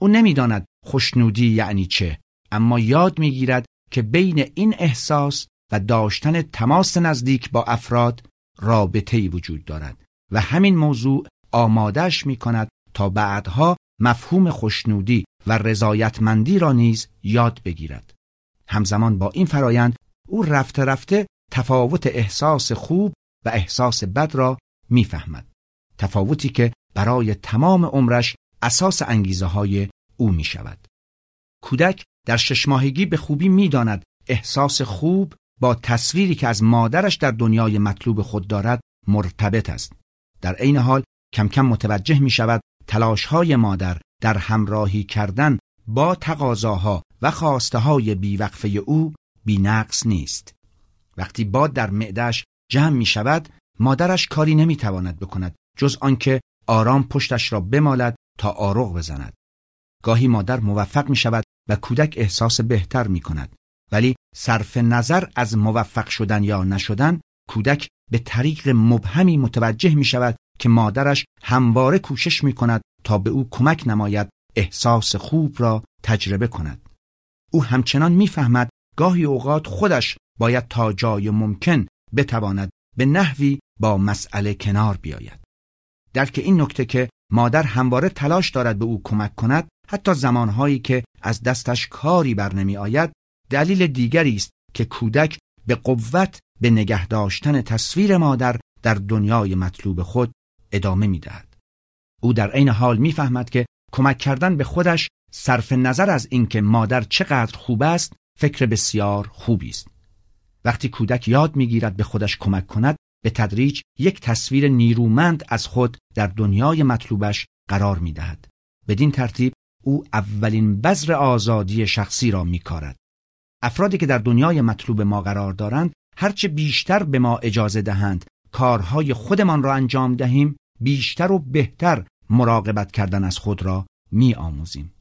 او نمی‌داند خوشنودی یعنی چه اما یاد می‌گیرد که بین این احساس و داشتن تماس نزدیک با افراد رابطه وجود دارد. و همین موضوع آمادش می کند تا بعدها مفهوم خوشنودی و رضایتمندی را نیز یاد بگیرد. همزمان با این فرایند او رفته رفته تفاوت احساس خوب و احساس بد را می‌فهمد. تفاوتی که برای تمام عمرش اساس انگیزه های او می شود. کودک در شش ماهگی به خوبی می‌داند احساس خوب با تصویری که از مادرش در دنیای مطلوب خود دارد مرتبط است. در عین حال کم کم متوجه می شود تلاش های مادر در همراهی کردن با تقاضاها و خواسته های بیوقفه او بینقص نیست. وقتی باد در معدش جمع می شود مادرش کاری نمی تواند بکند جز آنکه آرام پشتش را بمالد تا آروغ بزند. گاهی مادر موفق می شود و کودک احساس بهتر می کند. ولی صرف نظر از موفق شدن یا نشدن کودک به طریق مبهمی متوجه می شود که مادرش همواره کوشش می کند تا به او کمک نماید احساس خوب را تجربه کند. او همچنان می‌فهمد گاهی اوقات خودش باید تا جای ممکن بتواند به نحوی با مسئله کنار بیاید. درک این نکته که مادر همواره تلاش دارد به او کمک کند حتی زمانهایی که از دستش کاری بر نمی آید دلیل دیگری است که کودک به قوت به نگه داشتن تصویر مادر در دنیای مطلوب خود ادامه می دهد. او در عین حال می‌فهمد که کمک کردن به خودش صرف نظر از اینکه مادر چقدر خوب است فکر بسیار خوبی است. وقتی کودک یاد می‌گیرد به خودش کمک کند به تدریج یک تصویر نیرومند از خود در دنیای مطلوبش قرار می دهد. بدین ترتیب او اولین بذر آزادی شخصی را میکارد. افرادی که در دنیای مطلوب ما قرار دارند هرچه بیشتر به ما اجازه دهند کارهای خودمان را انجام دهیم بیشتر و بهتر مراقبت کردن از خود را می آموزیم.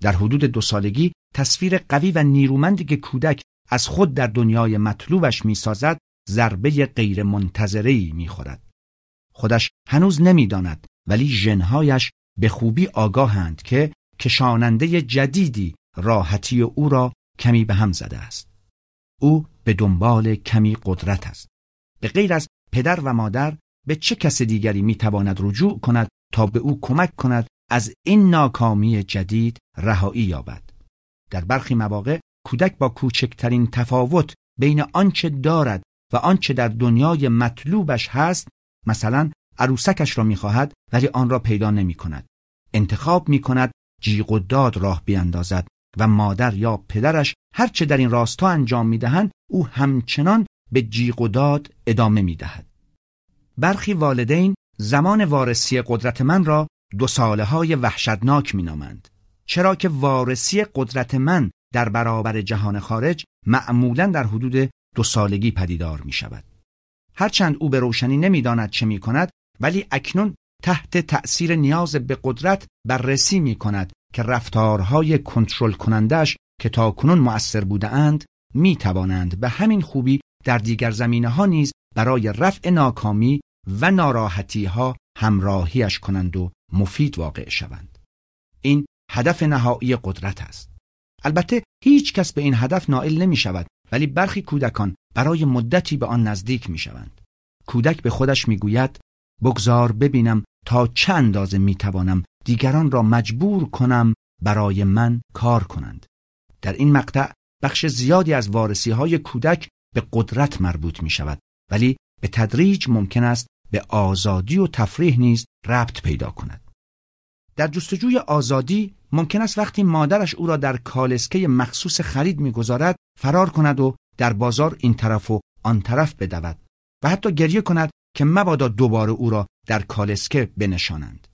در حدود دو سالگی تصویر قوی و نیرومندی که کودک از خود در دنیای مطلوبش می سازد ضربه غیر منتظری می خورد. خودش هنوز نمی‌داند ولی ژنهایش به خوبی آگاهند که کشاننده جدیدی راحتی او را کمی به هم زده است. او به دنبال کمی قدرت است. به غیر از پدر و مادر به چه کس دیگری می‌تواند رجوع کند تا به او کمک کند از این ناکامی جدید رهایی یابد. در برخی مواقع کودک با کوچکترین تفاوت بین آنچه دارد و آنچه در دنیای مطلوبش هست مثلا عروسکش را می‌خواهد ولی آن را پیدا نمی کند. انتخاب می کند جیغ و داد راه بیندازد و مادر یا پدرش هرچه در این راستا انجام می دهند او همچنان به جیغ و داد ادامه می دهد. برخی والدین زمان وارسی قدرت من را دو ساله های وحشتناک می نامند. چرا که وارسی قدرت من در برابر جهان خارج معمولا در حدود دو سالگی پدیدار می شود. هرچند او به روشنی نمی‌داند چه می کند ولی اکنون تحت تأثیر نیاز به قدرت بررسی می کند که رفتارهای کنترل کنندش که تا کنون مؤثر بوده اند می توانند به همین خوبی در دیگر زمینه ها نیز برای رفع ناکامی و ناراحتی ها همراهیش کنند و مفید واقع شوند. این هدف نهایی قدرت است. البته هیچ کس به این هدف نائل نمی شود ولی برخی کودکان برای مدتی به آن نزدیک می شوند. کودک به خودش می گوید بگذار ببینم تا چه اندازه می توانم دیگران را مجبور کنم برای من کار کنند. در این مقطع بخش زیادی از وارسی های کودک به قدرت مربوط می شود ولی به تدریج ممکن است به آزادی و تفریح نیز ربط پیدا کند. در جستجوی آزادی ممکن است وقتی مادرش او را در کالسکه مخصوص خرید می‌گذارد فرار کند و در بازار این طرف و آن طرف بدود و حتی گریه کند که مبادا دوباره او را در کالسکه بنشانند.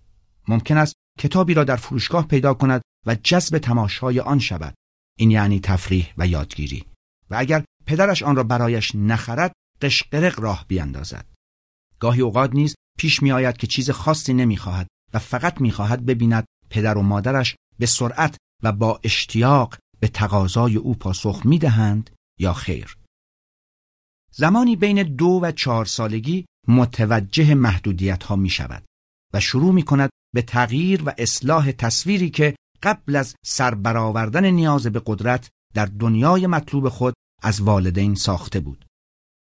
ممکن است کتابی را در فروشگاه پیدا کند و جذب تماشای آن شود. این یعنی تفریح و یادگیری. و اگر پدرش آن را برایش نخرد قشقرق راه بیاندازد. گاهی اوقات نیز پیش می آید که چیز خاصی نمی‌خواهد و فقط می‌خواهد ببیند پدر و مادرش به سرعت و با اشتیاق به تقاضای او پاسخ می‌دهند یا خیر. زمانی بین دو و چهار سالگی متوجه محدودیت ها می شود و شروع می کند به تغییر و اصلاح تصویری که قبل از سربرآوردن نیاز به قدرت در دنیای مطلوب خود از والدین ساخته بود.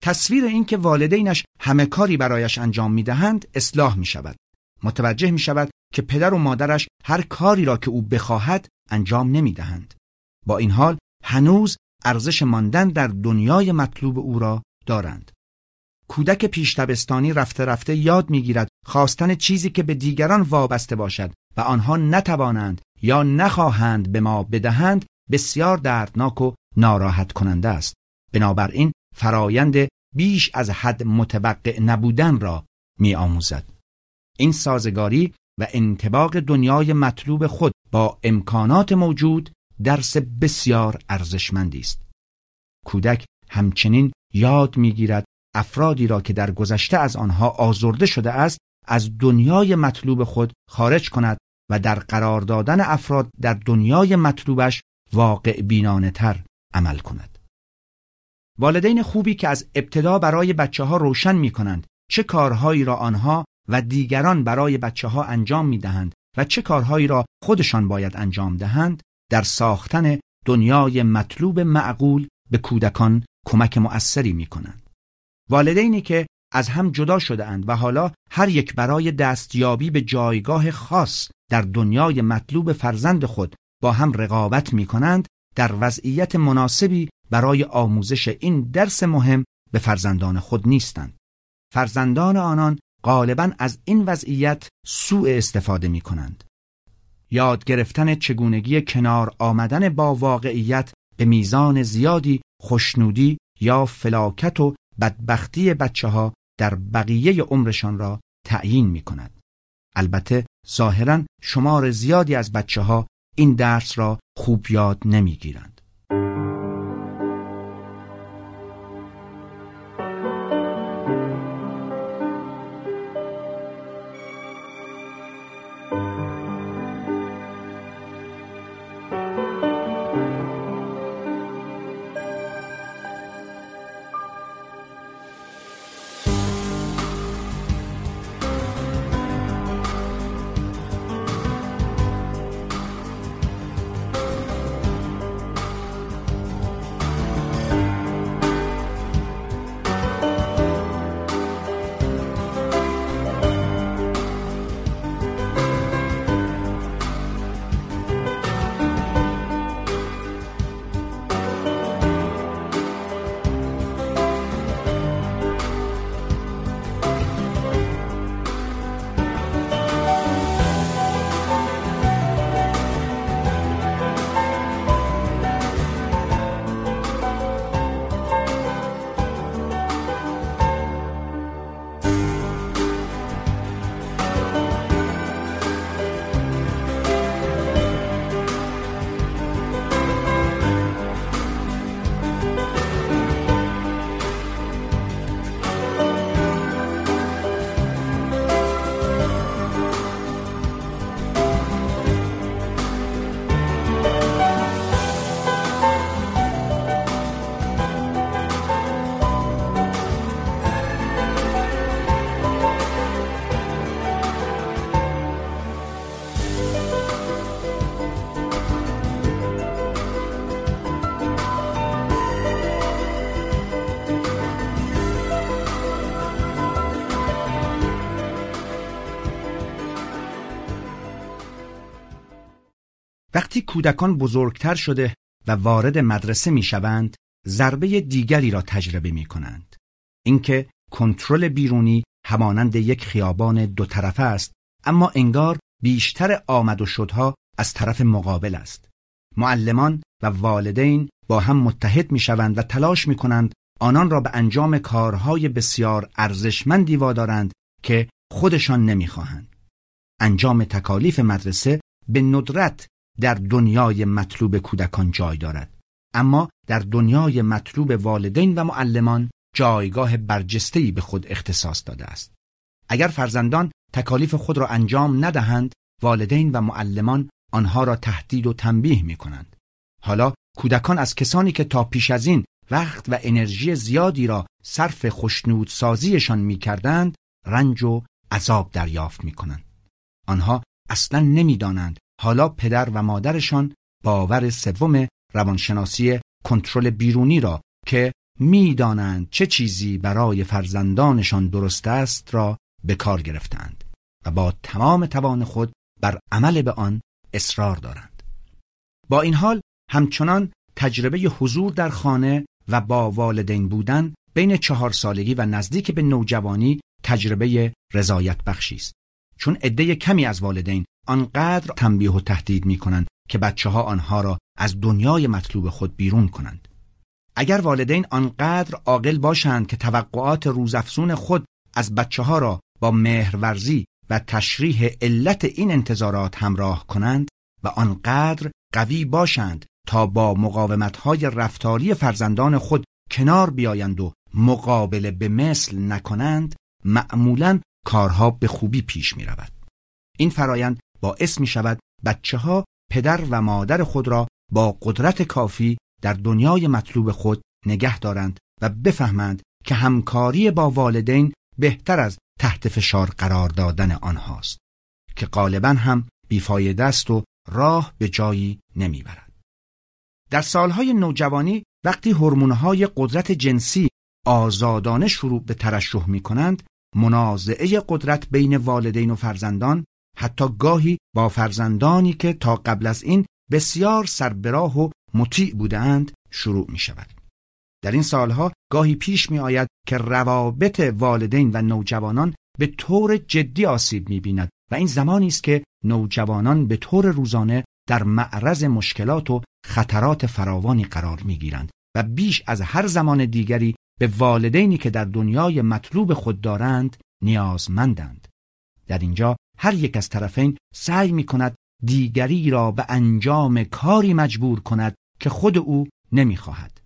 تصویر اینکه والدینش همه کاری برایش انجام می دهند اصلاح می شود. متوجه می شود که پدر و مادرش هر کاری را که او بخواهد انجام نمی دهند. با این حال هنوز ارزش ماندن در دنیای مطلوب او را دارند. کودک پیشتبستانی رفته رفته یاد می‌گیرد خواستن چیزی که به دیگران وابسته باشد و آنها نتوانند یا نخواهند به ما بدهند بسیار دردناک و ناراحت کننده است. بنابراین فرایند بیش از حد متوقع نبودن را می آموزد. این سازگاری و انتباق دنیای مطلوب خود با امکانات موجود درس بسیار ارزشمندی است. کودک همچنین یاد می‌گیرد افرادی را که در گذشته از آنها آزرده شده است از دنیای مطلوب خود خارج کند و در قرار دادن افراد در دنیای مطلوبش واقع بینانه تر عمل کند. والدین خوبی که از ابتدا برای بچه ها روشن می کنند چه کارهایی را آنها و دیگران برای بچه ها انجام می دهند و چه کارهایی را خودشان باید انجام دهند در ساختن دنیای مطلوب معقول به کودکان کمک مؤثری می کنند. والدینی که از هم جدا شده اند و حالا هر یک برای دستیابی به جایگاه خاص در دنیای مطلوب فرزند خود با هم رقابت می کنند در وضعیت مناسبی برای آموزش این درس مهم به فرزندان خود نیستند. فرزندان آنان غالبا از این وضعیت سوء استفاده می کنند. یاد گرفتن چگونگی کنار آمدن با واقعیت به میزان زیادی خوشنودی یا فلاکت و بدبختی بچه ها در بقیه عمرشان را تعیین می کند. البته ظاهرا شمار زیادی از بچه ها این درس را خوب یاد نمی گیرند. وقتی کودکان بزرگتر شده و وارد مدرسه می شوند ضربه دیگری را تجربه می کنند. اینکه کنترل بیرونی همانند یک خیابان دو طرفه است اما انگار بیشتر آمد و شدها از طرف مقابل است معلمان و والدین با هم متحد می شوند و تلاش می کنند آنان را به انجام کارهای بسیار ارزشمندی وادارند که خودشان نمی‌خواهند. انجام تکالیف مدرسه به ندرت در دنیای مطلوب کودکان جای دارد. اما در دنیای مطلوب والدین و معلمان جایگاه برجسته‌ای به خود اختصاص داده است. اگر فرزندان تکالیف خود را انجام ندهند والدین و معلمان آنها را تهدید و تنبیه می کنند حالا کودکان از کسانی که تا پیش از این وقت و انرژی زیادی را صرف خوشنود سازیشان می کردند رنج و عذاب دریافت می کنند. آنها اصلا نمی‌دانند حالا پدر و مادرشان باور سوم روانشناسی کنترل بیرونی را که می‌دانند چه چیزی برای فرزندانشان درست است را به کار گرفتند و با تمام توان خود بر عمل به آن اصرار دارند. با این حال همچنان تجربه حضور در خانه و با والدین بودن بین چهار سالگی و نزدیک به نوجوانی تجربه رضایت بخشی است. چون عده کمی از والدین آنقدر تنبیه و تهدید می کنند که بچه ها آنها را از دنیای مطلوب خود بیرون کنند. اگر والدین آنقدر عاقل باشند که توقعات روزافزون خود از بچه ها را با مهرورزی و تشریح علت این انتظارات همراه کنند و آنقدر قوی باشند تا با مقاومتهای رفتاری فرزندان خود کنار بیایند و مقابله به مثل نکنند معمولا کارها به خوبی پیش می رود. این فرایند باعث می شود بچه ها پدر و مادر خود را با قدرت کافی در دنیای مطلوب خود نگه دارند و بفهمند که همکاری با والدین بهتر از تحت فشار قرار دادن آنهاست که غالبا هم بیفایده است و راه به جایی نمی‌برد. در سالهای نوجوانی وقتی هورمون‌های قدرت جنسی آزادانه شروع به ترشح می کنند منازعه قدرت بین والدین و فرزندان حتی گاهی با فرزندانی که تا قبل از این بسیار سربراه و مطیع بودند شروع می شود. در این سالها گاهی پیش می آید که روابط والدین و نوجوانان به طور جدی آسیب می بیند و این زمانی است که نوجوانان به طور روزانه در معرض مشکلات و خطرات فراوانی قرار می گیرند و بیش از هر زمان دیگری به والدینی که در دنیای مطلوب خود دارند نیازمندند. در اینجا هر یک از طرفین سعی می کند دیگری را به انجام کاری مجبور کند که خود او نمی‌خواهد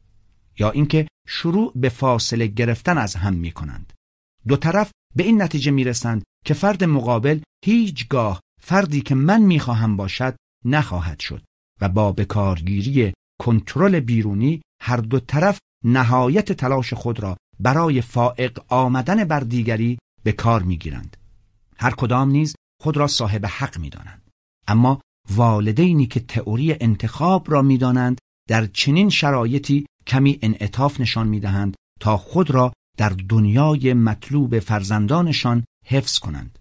یا اینکه شروع به فاصله گرفتن از هم می کنند. دو طرف به این نتیجه می رسند که فرد مقابل هیچگاه فردی که من می‌خواهم باشد نخواهد شد و با بکارگیری کنترل بیرونی هر دو طرف نهایت تلاش خود را برای فائق آمدن بر دیگری به کار می‌گیرند. هر کدام نیز خود را صاحب حق می‌دانند. اما والدینی که تئوری انتخاب را می‌دانند در چنین شرایطی کمی انعطاف نشان می‌دهند تا خود را در دنیای مطلوب فرزندانشان حفظ کنند.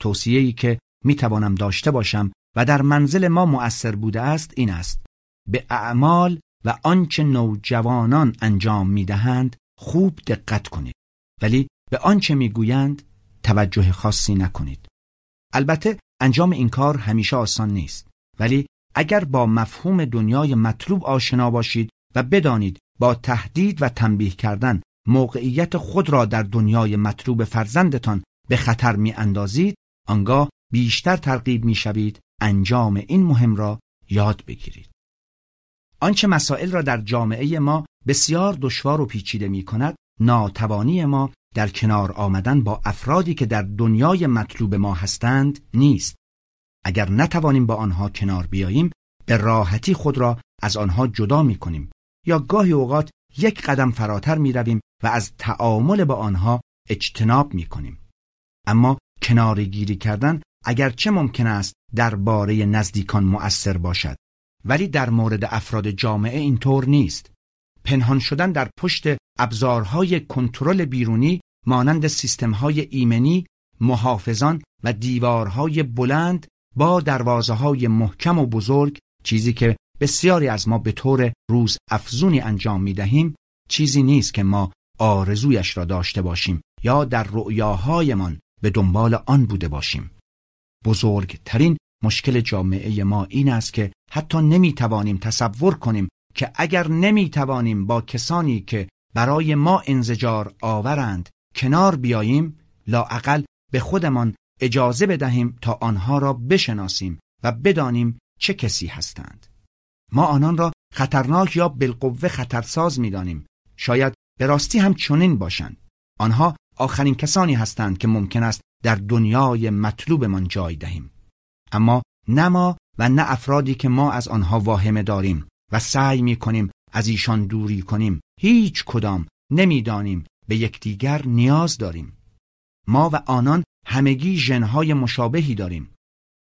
توصیه‌ای که می توانم داشته باشم و در منزل ما مؤثر بوده است این است. به اعمال و آنچه نوجوانان انجام می دهند خوب دقت کنید. ولی به آنچه می گویند توجه خاصی نکنید. البته انجام این کار همیشه آسان نیست. ولی اگر با مفهوم دنیای مطلوب آشنا باشید و بدانید با تهدید و تنبیه کردن موقعیت خود را در دنیای مطلوب فرزندتان به خطر می اندازید آنگاه بیشتر ترغیب می شوید انجام این مهم را یاد بگیرید. آنچه مسائل را در جامعه ما بسیار دشوار و پیچیده می کند ناتوانی ما در کنار آمدن با افرادی که در دنیای مطلوب ما هستند نیست. اگر نتوانیم با آنها کنار بیاییم به راحتی خود را از آنها جدا می کنیم یا گاهی اوقات یک قدم فراتر می رویم و از تعامل با آنها اجتناب می کنیم. اما کنارگیری کردن اگرچه ممکن است درباره نزدیکان مؤثر باشد ولی در مورد افراد جامعه اینطور نیست. پنهان شدن در پشت ابزارهای کنترل بیرونی مانند سیستمهای ایمنی محافظان و دیوارهای بلند با دروازه های محکم و بزرگ چیزی که بسیاری از ما به طور روز افزونی انجام می دهیم چیزی نیست که ما آرزویش را داشته باشیم یا در رؤیاهایمان به دنبال آن بوده باشیم. بزرگترین مشکل جامعه ما این است که حتی نمی‌توانیم تصور کنیم که اگر نمی‌توانیم با کسانی که برای ما انزجار آورند کنار بیاییم لاعقل به خودمان اجازه بدهیم تا آنها را بشناسیم و بدانیم چه کسی هستند. ما آنان را خطرناک یا بالقوه خطرساز می‌دانیم. شاید به راستی هم چنین باشند. آنها آخرین کسانی هستند که ممکن است در دنیای مطلوبمان جای دهیم. اما نه ما و نه افرادی که ما از آنها واهمه داریم و سعی می کنیم از ایشان دوری کنیم. هیچ کدام نمی‌دانیم به یکدیگر نیاز داریم. ما و آنان همگی ژنهای مشابهی داریم.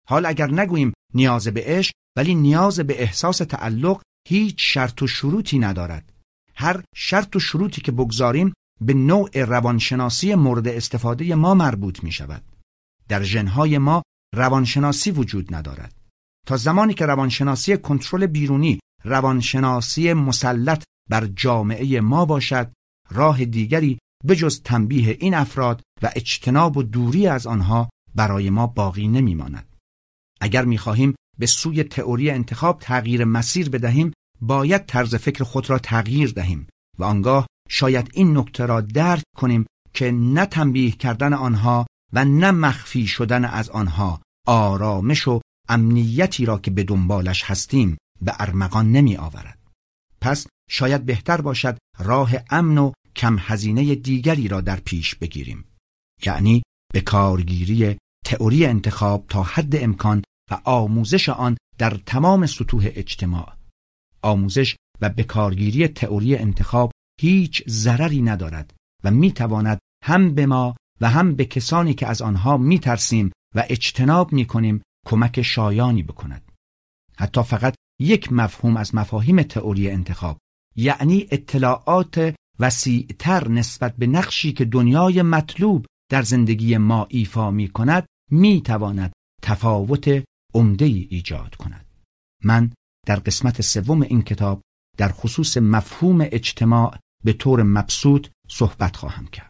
حال اگر نگوییم نیاز به عشق ولی نیاز به احساس تعلق هیچ شرط و شروطی ندارد. هر شرط و شروطی که بگذاریم به نوع روانشناسی مورد استفاده ما مربوط می شود در ژنهای ما روانشناسی وجود ندارد تا زمانی که روانشناسی کنترل بیرونی روانشناسی مسلط بر جامعه ما باشد راه دیگری بجز تنبیه این افراد و اجتناب و دوری از آنها برای ما باقی نمیماند. اگر می‌خواهیم به سوی تئوری انتخاب تغییر مسیر بدهیم باید طرز فکر خود را تغییر دهیم و آنگاه شاید این نکته را درک کنیم که نه تنبیه کردن آنها و نه مخفی شدن از آنها آرامش و امنیتی را که به دنبالش هستیم به ارمغان نمی آورد. پس شاید بهتر باشد راه امن و کم هزینه دیگری را در پیش بگیریم. یعنی به کارگیری تئوری انتخاب تا حد امکان و آموزش آن در تمام سطوح اجتماع. آموزش و به کارگیری تئوری انتخاب هیچ ضرری ندارد و می تواند هم به ما و هم به کسانی که از آنها می ترسیم و اجتناب می کنیم کمک شایانی بکند. حتی فقط یک مفهوم از مفاهیم تئوری انتخاب یعنی اطلاعات وسیعتر نسبت به نقشی که دنیای مطلوب در زندگی ما ایفا می کند می تواند تفاوت عمده ایجاد کند. من در قسمت سوم این کتاب در خصوص مفهوم اجتماع به طور مبسوط صحبت خواهم کرد.